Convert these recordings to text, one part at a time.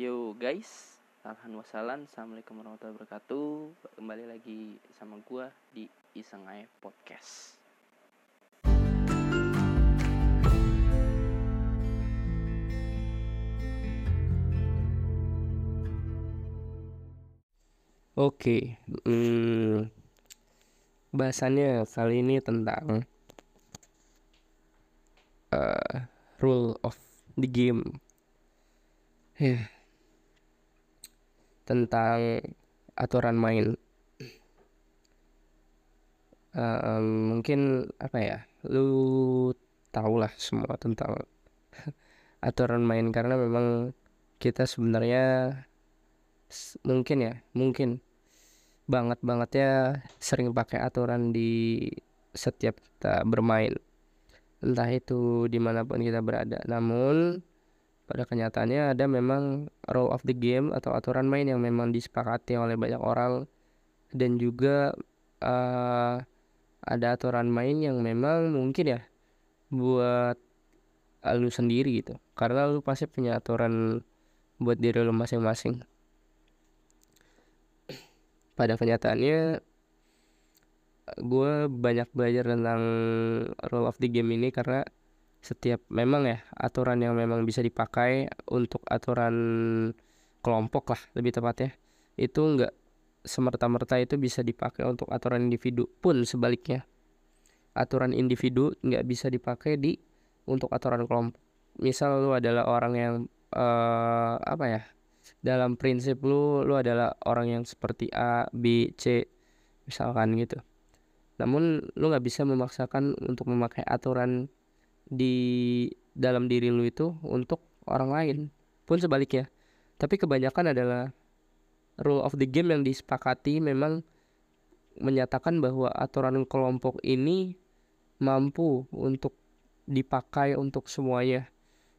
Yo guys, alhamdulillah Assalamualaikum warahmatullahi wabarakatuh Kembali lagi sama gua di Iseng Aja Podcast Oke, hmm, bahasannya kali ini tentang uh, rule of the game. Yeah. Tentang aturan main. Uh, mungkin apa ya, lu tau lah semua tentang aturan main karena memang kita sebenarnya mungkin ya mungkin banget banget ya sering pakai aturan di setiap kita bermain entah itu di mana pun kita berada namun pada kenyataannya ada memang rule of the game atau aturan main yang memang disepakati oleh banyak orang. Dan juga uh, ada aturan main yang memang mungkin ya buat lu sendiri gitu. Karena lu pasti punya aturan buat diri lu masing-masing. Pada kenyataannya gue banyak belajar tentang rule of the game ini karena setiap memang ya aturan yang memang bisa dipakai untuk aturan kelompok lah lebih tepatnya itu enggak semerta-merta itu bisa dipakai untuk aturan individu pun sebaliknya. Aturan individu nggak bisa dipakai di untuk aturan kelompok. Misal lu adalah orang yang uh, apa ya dalam prinsip lu lu adalah orang yang seperti A B C misalkan gitu. Namun lu nggak bisa memaksakan untuk memakai aturan di dalam diri lu itu untuk orang lain pun sebaliknya tapi kebanyakan adalah rule of the game yang disepakati memang menyatakan bahwa aturan kelompok ini mampu untuk dipakai untuk semuanya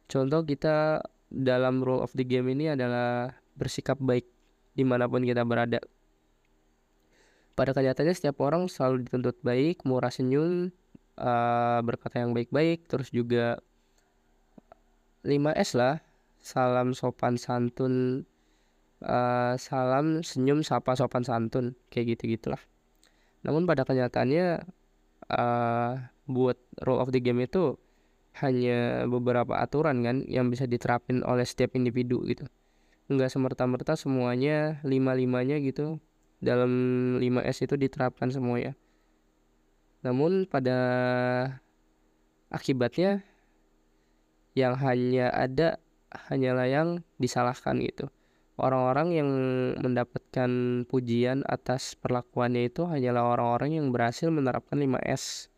contoh kita dalam rule of the game ini adalah bersikap baik di mana pun kita berada. Pada kenyataannya setiap orang selalu dituntut baik, murah senyum, uh, berkata yang baik-baik, terus juga 5S lah, salam sopan santun, uh, salam senyum sapa sopan santun, kayak gitu gitulah. Namun pada kenyataannya uh, buat rule of the game itu hanya beberapa aturan kan yang bisa diterapin oleh setiap individu gitu. Nggak semerta-merta semuanya lima-limanya gitu dalam 5S itu diterapkan semua ya namun pada akibatnya yang hanya ada hanyalah yang disalahkan gitu. Orang-orang yang mendapatkan pujian atas perlakuannya itu hanyalah orang-orang yang berhasil menerapkan 5S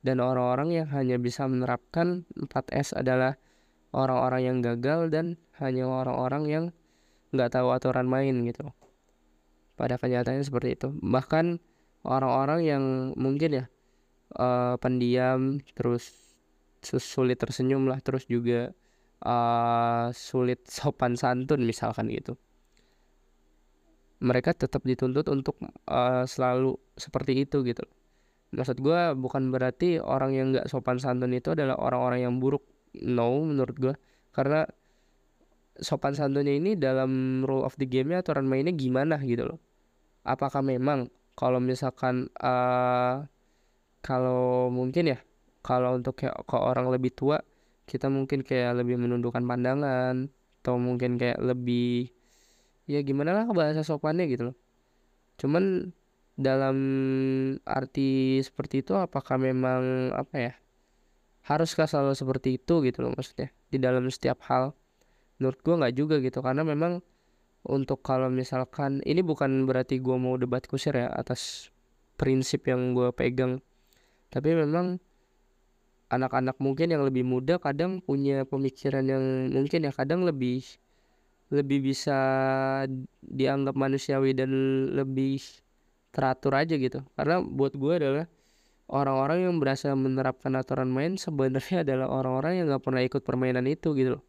dan orang-orang yang hanya bisa menerapkan 4S adalah orang-orang yang gagal dan hanya orang-orang yang nggak tahu aturan main gitu. Pada kenyataannya seperti itu. Bahkan orang-orang yang mungkin ya uh, pendiam terus sulit tersenyum lah terus juga uh, sulit sopan santun misalkan gitu. Mereka tetap dituntut untuk uh, selalu seperti itu gitu. Maksud gue bukan berarti orang yang nggak sopan santun itu adalah orang-orang yang buruk. No menurut gue karena sopan santunnya ini dalam rule of the game-nya aturan mainnya gimana gitu loh. Apakah memang kalau misalkan uh, kalau mungkin ya kalau untuk kayak ke orang lebih tua kita mungkin kayak lebih menundukkan pandangan atau mungkin kayak lebih ya gimana lah bahasa sopannya gitu loh. Cuman dalam arti seperti itu apakah memang apa ya haruskah selalu seperti itu gitu loh maksudnya di dalam setiap hal? Menurut gue nggak juga gitu karena memang untuk kalau misalkan ini bukan berarti gue mau debat kusir ya atas prinsip yang gue pegang tapi memang anak-anak mungkin yang lebih muda kadang punya pemikiran yang mungkin ya kadang lebih lebih bisa dianggap manusiawi dan lebih teratur aja gitu. Karena buat gue adalah orang-orang yang berasa menerapkan aturan main sebenarnya adalah orang-orang yang nggak pernah ikut permainan itu gitu loh.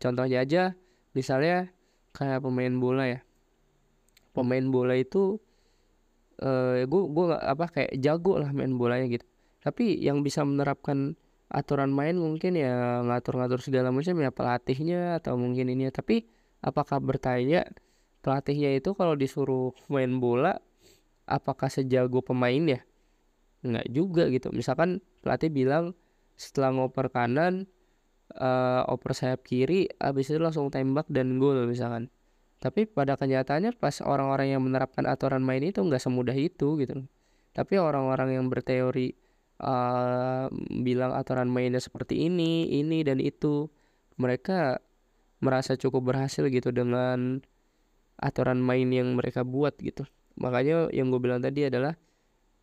Contohnya aja misalnya kayak pemain bola ya. Pemain bola itu eh gue gue nggak apa kayak jago lah main bolanya gitu. Tapi yang bisa menerapkan aturan main mungkin ya ngatur-ngatur segala macam ya pelatihnya atau mungkin ini ya tapi apakah bertanya pelatihnya itu kalau disuruh main bola apakah sejago pemainnya nggak juga gitu. Misalkan pelatih bilang setelah ngoper kanan uh, oper sayap kiri habis itu langsung tembak dan gol misalkan tapi pada kenyataannya pas orang-orang yang menerapkan aturan main itu nggak semudah itu gitu. Tapi orang-orang yang berteori uh, bilang aturan mainnya seperti ini ini dan itu mereka merasa cukup berhasil gitu dengan aturan main yang mereka buat gitu. Makanya yang gue bilang tadi adalah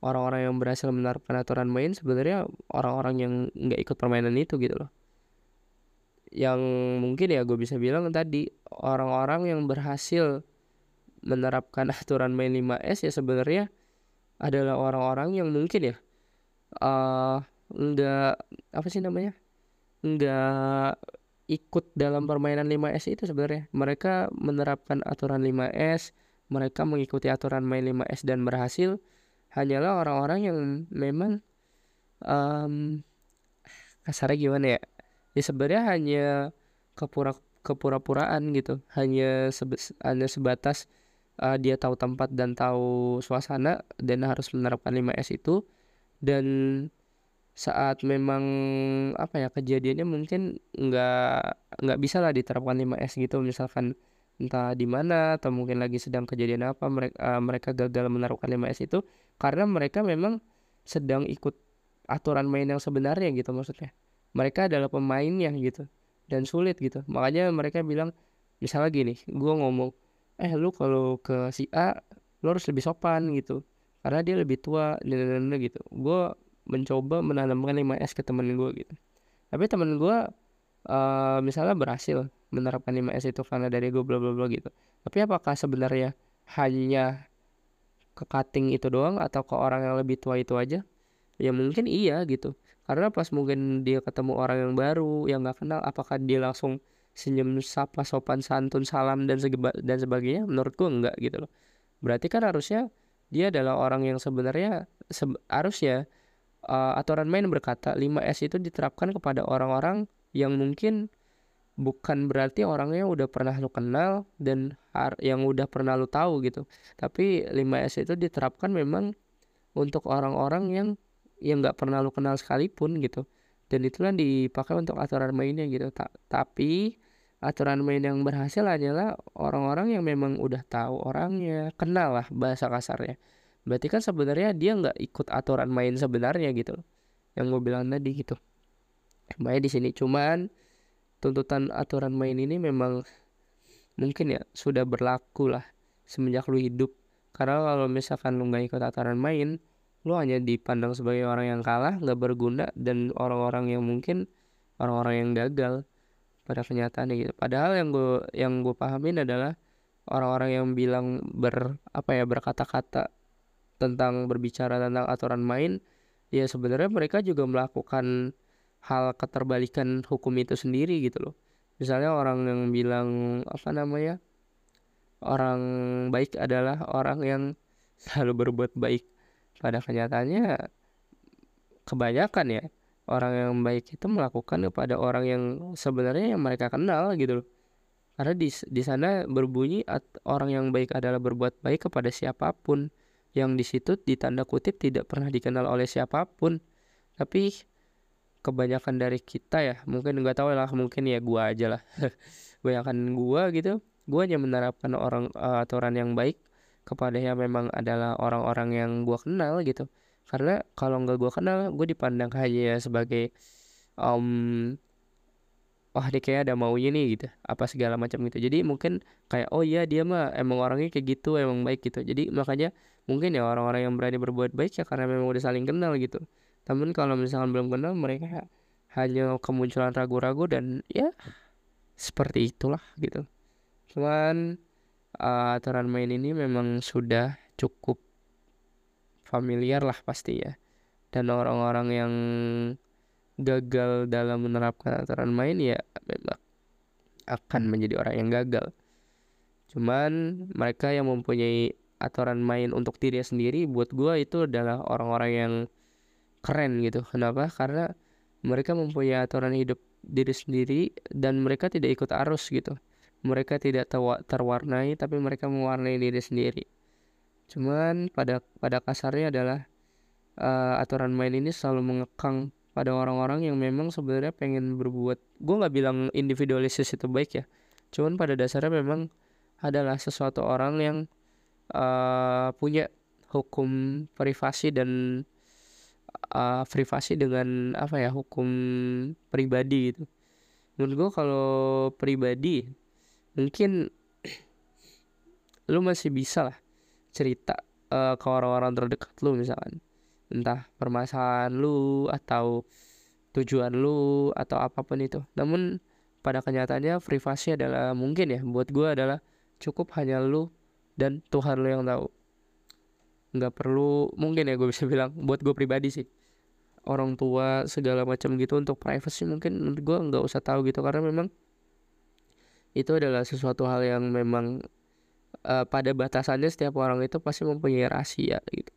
orang-orang yang berhasil menerapkan aturan main sebenarnya orang-orang yang nggak ikut permainan itu gitu loh yang mungkin ya gue bisa bilang tadi orang-orang yang berhasil menerapkan aturan main 5S ya sebenarnya adalah orang-orang yang mungkin ya uh, nggak apa sih namanya nggak ikut dalam permainan 5S itu sebenarnya. Mereka menerapkan aturan 5S mereka mengikuti aturan main 5S dan berhasil. Hanyalah orang-orang yang memang um, kasarnya gimana ya ya sebenarnya hanya kepura kepura-puraan gitu. Hanya sebe hanya sebatas uh, dia tahu tempat dan tahu suasana dan harus menerapkan 5S itu. Dan saat memang apa ya kejadiannya mungkin nggak nggak bisa lah diterapkan 5S gitu. Misalkan entah di mana atau mungkin lagi sedang kejadian apa mereka uh, mereka gagal menaruhkan 5S itu karena mereka memang sedang ikut aturan main yang sebenarnya gitu maksudnya mereka adalah pemainnya gitu dan sulit gitu. Makanya mereka bilang misalnya gini gue ngomong eh lu kalau ke si A lu harus lebih sopan gitu. Karena dia lebih tua dan gitu. Gue mencoba menanamkan 5S ke temen gue gitu. Tapi temen gue uh, misalnya berhasil menerapkan 5S itu karena dari gue bla bla bla gitu. Tapi apakah sebenarnya hanya ke cutting itu doang atau ke orang yang lebih tua itu aja? Ya mungkin iya gitu karena pas mungkin dia ketemu orang yang baru yang nggak kenal apakah dia langsung senyum sapa sopan santun salam dan segeba, dan sebagainya menurut gue enggak gitu loh berarti kan harusnya dia adalah orang yang sebenarnya se harusnya uh, aturan main berkata 5S itu diterapkan kepada orang-orang yang mungkin bukan berarti orangnya udah pernah lu kenal dan yang udah pernah lu tahu gitu. Tapi 5S itu diterapkan memang untuk orang-orang yang yang nggak pernah lu kenal sekalipun gitu. Dan itulah dipakai untuk aturan mainnya gitu. Ta tapi aturan main yang berhasil adalah orang-orang yang memang udah tahu orangnya, kenal lah bahasa kasarnya. Berarti kan sebenarnya dia nggak ikut aturan main sebenarnya gitu. Yang gue bilang tadi gitu. Makanya di sini cuman tuntutan aturan main ini memang mungkin ya sudah berlaku lah semenjak lu hidup karena kalau misalkan lu nggak ikut aturan main lu hanya dipandang sebagai orang yang kalah nggak berguna dan orang-orang yang mungkin orang-orang yang gagal pada kenyataannya gitu. Padahal yang gue yang gue pahamin adalah orang-orang yang bilang ber apa ya berkata-kata tentang berbicara tentang aturan main ya sebenarnya mereka juga melakukan hal keterbalikan hukum itu sendiri gitu loh. Misalnya orang yang bilang apa namanya orang baik adalah orang yang selalu berbuat baik pada kenyataannya kebanyakan ya orang yang baik itu melakukan kepada orang yang sebenarnya yang mereka kenal gitu loh. Karena di di sana berbunyi orang yang baik adalah berbuat baik kepada siapa pun. Yang di situ ditanda kutip tidak pernah dikenal oleh siapa pun. Tapi kebanyakan dari kita ya mungkin nggak tahu lah mungkin ya gua aja lah. Kebanyakan gua gitu gua hanya menerapkan orang uh, aturan yang baik kepada yang memang adalah orang-orang yang gua kenal gitu. Karena kalau nggak gua kenal gua dipandang hanya sebagai um, wah dia kayak ada maunya nih gitu apa segala macam gitu. Jadi mungkin kayak oh iya dia mah emang orangnya kayak gitu emang baik gitu. Jadi makanya mungkin ya orang-orang yang berani berbuat baik ya karena memang udah saling kenal gitu. Namun kalau misalkan belum kenal mereka hanya kemunculan ragu-ragu dan ya seperti itulah gitu. Cuman uh, aturan main ini memang sudah cukup familiar lah pasti ya. Dan orang-orang yang gagal dalam menerapkan aturan main ya memang akan menjadi orang yang gagal. Cuman mereka yang mempunyai aturan main untuk diri sendiri buat gue itu adalah orang-orang yang keren gitu. Kenapa? Karena mereka mempunyai aturan hidup diri sendiri dan mereka tidak ikut arus gitu mereka tidak terwarnai tapi mereka mewarnai diri sendiri. Cuman pada pada kasarnya adalah uh, aturan main ini selalu mengekang pada orang-orang yang memang sebenarnya pengen berbuat gue nggak bilang individualisis itu baik ya. Cuman pada dasarnya memang adalah sesuatu orang yang uh, punya hukum privasi dan uh, privasi dengan apa ya hukum pribadi gitu. Menurut gue kalau pribadi mungkin lu masih bisa lah cerita uh, ke orang-orang terdekat lu misalkan. Entah permasalahan lu atau tujuan lu atau apa pun itu. Namun pada kenyataannya privasi adalah mungkin ya buat gue adalah cukup hanya lu dan Tuhan lu yang tahu. Nggak perlu mungkin ya gue bisa bilang buat gue pribadi sih. Orang tua segala macam gitu untuk privacy mungkin gue nggak usah tahu gitu karena memang itu adalah sesuatu hal yang memang uh, pada batasannya setiap orang itu pasti mempunyai rahasia gitu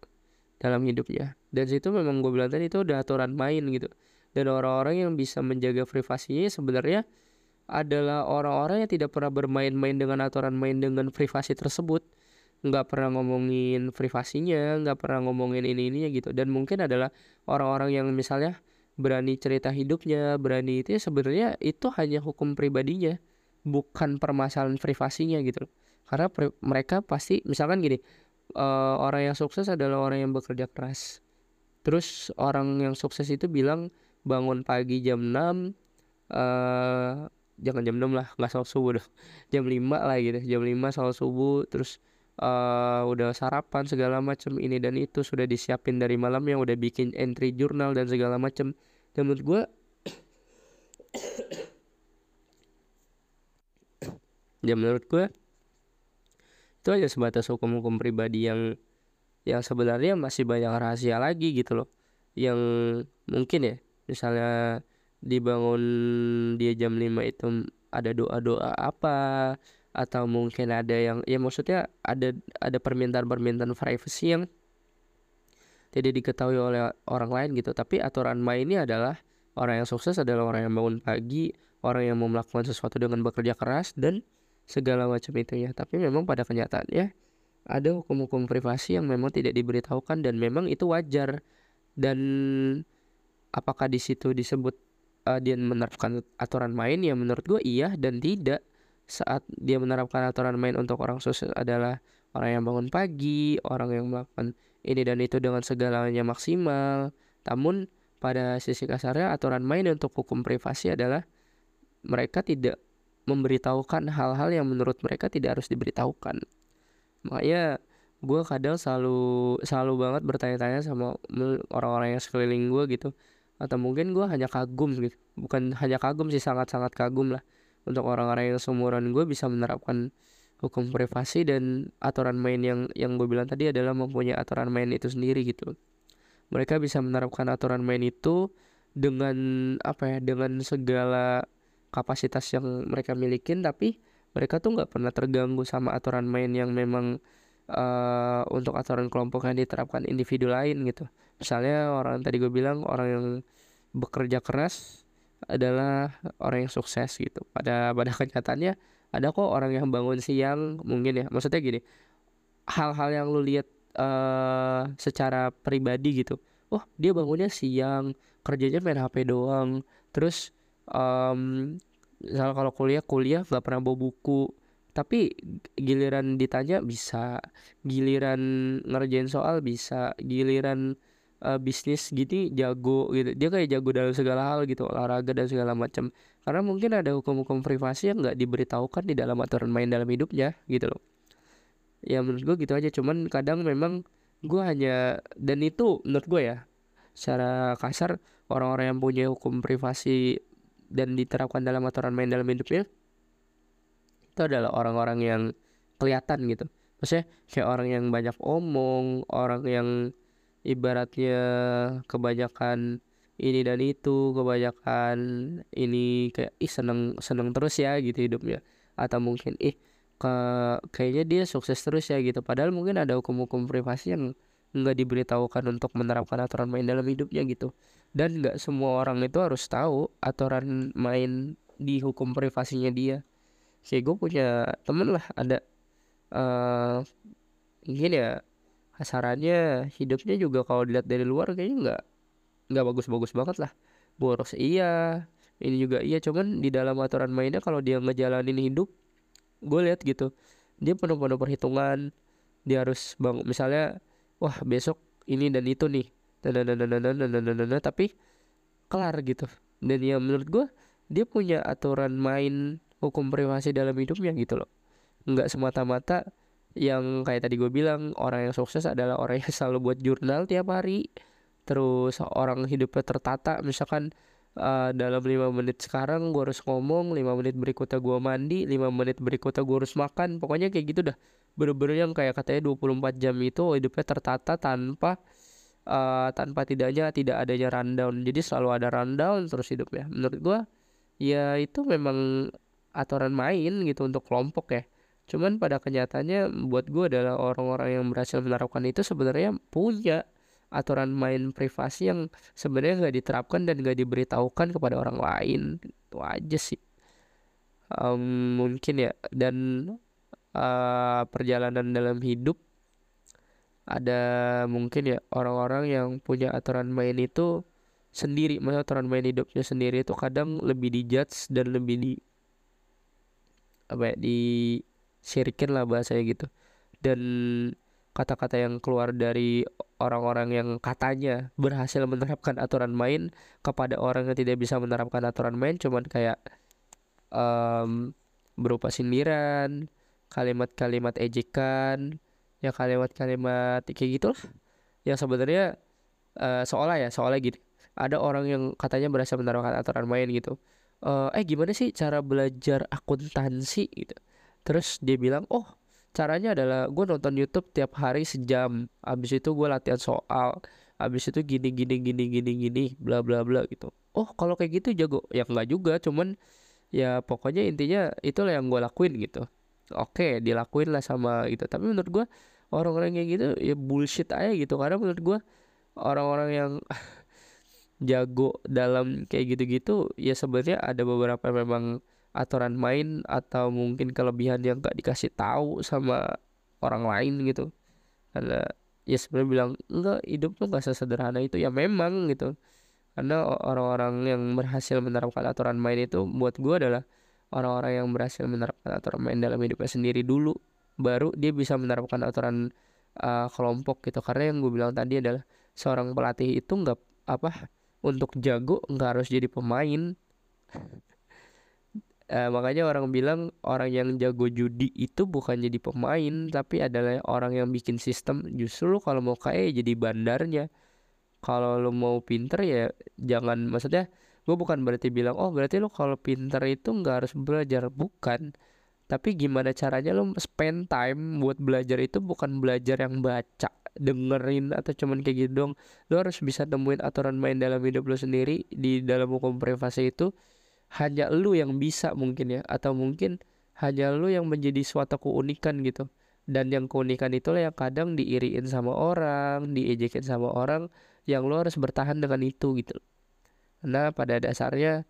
dalam hidupnya. Dan situ memang gue bilang tadi itu udah aturan main gitu. Dan orang-orang yang bisa menjaga privasinya sebenarnya adalah orang-orang yang tidak pernah bermain-main dengan aturan main dengan privasi tersebut. Nggak pernah ngomongin privasinya nggak pernah ngomongin ini ini gitu. Dan mungkin adalah orang-orang yang misalnya berani cerita hidupnya berani itu ya sebenarnya itu hanya hukum pribadinya bukan permasalahan privasinya gitu. Karena mereka pasti misalkan gini uh, orang yang sukses adalah orang yang bekerja keras. Terus orang yang sukses itu bilang bangun pagi jam 6 uh, eh, jangan jam 6 lah nggak sholat subuh deh jam 5 lah gitu jam 5 sholat subuh terus uh, udah sarapan segala macam ini dan itu sudah disiapin dari malam yang udah bikin entry jurnal dan segala macam dan menurut gue ya menurut gue itu aja sebatas hukum-hukum pribadi yang yang sebenarnya masih banyak rahasia lagi gitu loh. Yang mungkin ya misalnya dibangun dia jam 5 itu ada doa-doa apa atau mungkin ada yang ya maksudnya ada ada permintaan-permintaan privacy yang tidak diketahui oleh orang lain gitu. Tapi aturan mainnya adalah orang yang sukses adalah orang yang bangun pagi orang yang mau melakukan sesuatu dengan bekerja keras dan segala macam itu ya tapi memang pada kenyataannya ada hukum-hukum privasi yang memang tidak diberitahukan dan memang itu wajar. Dan apakah di situ disebut uh, dia menerapkan aturan main? Ya menurut gue iya dan tidak. Saat dia menerapkan aturan main untuk orang sukses adalah orang yang bangun pagi, orang yang melakukan ini dan itu dengan segalanya maksimal. Namun pada sisi kasarnya aturan main untuk hukum privasi adalah mereka tidak memberitahukan hal-hal yang menurut mereka tidak harus diberitahukan. Makanya gue kadang selalu selalu banget bertanya-tanya sama orang-orang yang sekeliling gue gitu. Atau mungkin gue hanya kagum gitu. Bukan hanya kagum sih sangat-sangat kagum lah. Untuk orang-orang yang seumuran gue bisa menerapkan hukum privasi dan aturan main yang yang gue bilang tadi adalah mempunyai aturan main itu sendiri gitu. Mereka bisa menerapkan aturan main itu dengan apa ya dengan segala kapasitas yang mereka milikin tapi mereka tuh nggak pernah terganggu sama aturan main yang memang uh, untuk aturan kelompok yang diterapkan individu lain gitu misalnya orang tadi gue bilang orang yang bekerja keras adalah orang yang sukses gitu. Pada pada kenyataannya ada kok orang yang bangun siang mungkin ya. Maksudnya gini, hal-hal yang lu lihat uh, secara pribadi gitu. Oh, dia bangunnya siang, kerjanya main HP doang. Terus um, misal kalau kuliah kuliah nggak pernah bawa buku. Tapi giliran ditanya bisa, giliran ngerjain soal bisa, giliran uh, bisnis gitu jago gitu. Dia kayak jago dalam segala hal gitu olahraga dan segala macam. Karena mungkin ada hukum-hukum privasi yang nggak diberitahukan di dalam aturan main dalam hidupnya gitu loh. Ya menurut gue gitu aja. Cuman kadang memang gue hanya dan itu menurut gue ya secara kasar orang-orang yang punya hukum privasi dan diterapkan dalam aturan main dalam hidupnya itu adalah orang-orang yang kelihatan gitu. Maksudnya kayak orang yang banyak omong orang yang ibaratnya kebanyakan ini dan itu kebanyakan ini kayak ih seneng seneng terus ya gitu hidupnya. Atau mungkin ih ke kayaknya dia sukses terus ya gitu. Padahal mungkin ada hukum-hukum privasi yang nggak diberitahukan untuk menerapkan aturan main dalam hidupnya gitu dan nggak semua orang itu harus tahu aturan main di hukum privasinya dia. Kayak gue punya temen lah ada uh, mungkin ya kasarannya hidupnya juga kalau dilihat dari luar kayaknya nggak nggak bagus-bagus banget lah. Boros iya ini juga iya. Cuman di dalam aturan mainnya kalau dia ngejalanin hidup gue lihat gitu dia penuh-penuh perhitungan dia harus bang misalnya wah besok ini dan itu nih tapi kelar gitu. Dan ya menurut gue dia punya aturan main hukum privasi dalam hidupnya gitu loh. Nggak semata-mata yang kayak tadi gue bilang orang yang sukses adalah orang yang selalu buat jurnal tiap hari. Terus orang hidupnya tertata misalkan uh, dalam lima menit sekarang gue harus ngomong lima menit berikutnya gue mandi lima menit berikutnya gue harus makan. Pokoknya kayak gitu dah. Bener-bener yang kayak katanya 24 jam itu hidupnya tertata tanpa uh, tanpa tidaknya tidak adanya rundown. Jadi selalu ada rundown terus hidupnya. Menurut gue ya itu memang aturan main gitu untuk kelompok ya. Cuman pada kenyataannya buat gue adalah orang-orang yang berhasil menerapkan itu sebenarnya punya aturan main privasi yang sebenarnya nggak diterapkan dan nggak diberitahukan kepada orang lain. Itu aja sih. Um, mungkin ya. Dan uh, perjalanan dalam hidup ada mungkin ya orang-orang yang punya aturan main itu sendiri maksudnya aturan main hidupnya sendiri itu kadang lebih dijudge dan lebih di apa ya di sirikin lah bahasanya gitu. Dan kata-kata yang keluar dari orang-orang yang katanya berhasil menerapkan aturan main kepada orang yang tidak bisa menerapkan aturan main cuman kayak um, berupa sindiran kalimat-kalimat ejekan ya kalimat-kalimat kayak gitu lah yang sebenarnya uh, seolah ya seolah gitu ada orang yang katanya berhasil menerapkan aturan main gitu. Uh, eh gimana sih cara belajar akuntansi? Gitu. Terus dia bilang oh caranya adalah gue nonton YouTube tiap hari sejam. Abis itu gue latihan soal. Abis itu gini gini gini gini gini bla bla bla gitu. Oh kalau kayak gitu jago. Ya enggak juga cuman ya pokoknya intinya itulah yang gue lakuin gitu. Oke dilakuin lah sama gitu tapi menurut gue orang-orang kayak gitu ya bullshit aja gitu. Karena menurut gue orang-orang yang jago dalam kayak gitu-gitu ya sebenarnya ada beberapa memang aturan main atau mungkin kelebihan yang gak dikasih tahu sama orang lain gitu. Karena ya sebenarnya bilang enggak hidup tuh gak sesederhana itu. Ya memang gitu. Karena orang-orang yang berhasil menerapkan aturan main itu buat gue adalah orang-orang yang berhasil menerapkan aturan main dalam hidupnya sendiri dulu baru dia bisa menerapkan aturan uh, kelompok gitu. Karena yang gue bilang tadi adalah seorang pelatih itu nggak apa untuk jago nggak harus jadi pemain. Uh, makanya orang bilang orang yang jago judi itu bukan jadi pemain tapi adalah orang yang bikin sistem. Justru kalau mau kaya jadi bandarnya. Kalau lu mau pinter ya jangan maksudnya gue bukan berarti bilang oh berarti lu kalau pinter itu nggak harus belajar. Bukan tapi gimana caranya lu spend time buat belajar itu bukan belajar yang baca dengerin atau cuman kayak gitu dong. Lu harus bisa temuin aturan main dalam hidup lu sendiri di dalam hukum privasi itu hanya lu yang bisa mungkin ya. Atau mungkin hanya lu yang menjadi suatu keunikan gitu. Dan yang keunikan itulah yang kadang diiriin sama orang diejekin sama orang yang lu harus bertahan dengan itu gitu. Karena pada dasarnya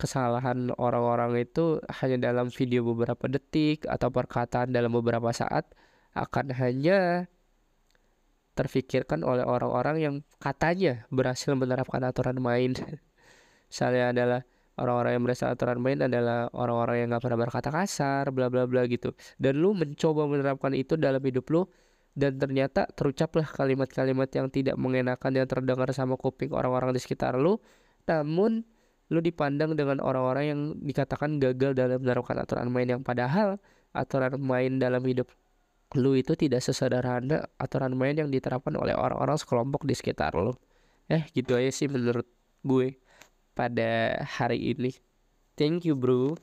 kesalahan orang-orang itu hanya dalam video beberapa detik atau perkataan dalam beberapa saat akan hanya terfikirkan oleh orang-orang yang katanya berhasil menerapkan aturan main. Misalnya adalah orang-orang yang merasa aturan main adalah orang-orang yang nggak pernah berkata kasar bla bla bla gitu dan lu mencoba menerapkan itu dalam hidup lu dan ternyata terucaplah kalimat-kalimat yang tidak mengenakan yang terdengar sama kuping orang-orang di sekitar lu namun lu dipandang dengan orang-orang yang dikatakan gagal dalam menerapkan aturan main yang padahal aturan main dalam hidup lu itu tidak sesederhana aturan main yang diterapkan oleh orang-orang sekelompok di sekitar lu eh gitu aja sih menurut gue pada hari ini. Thank you, bro.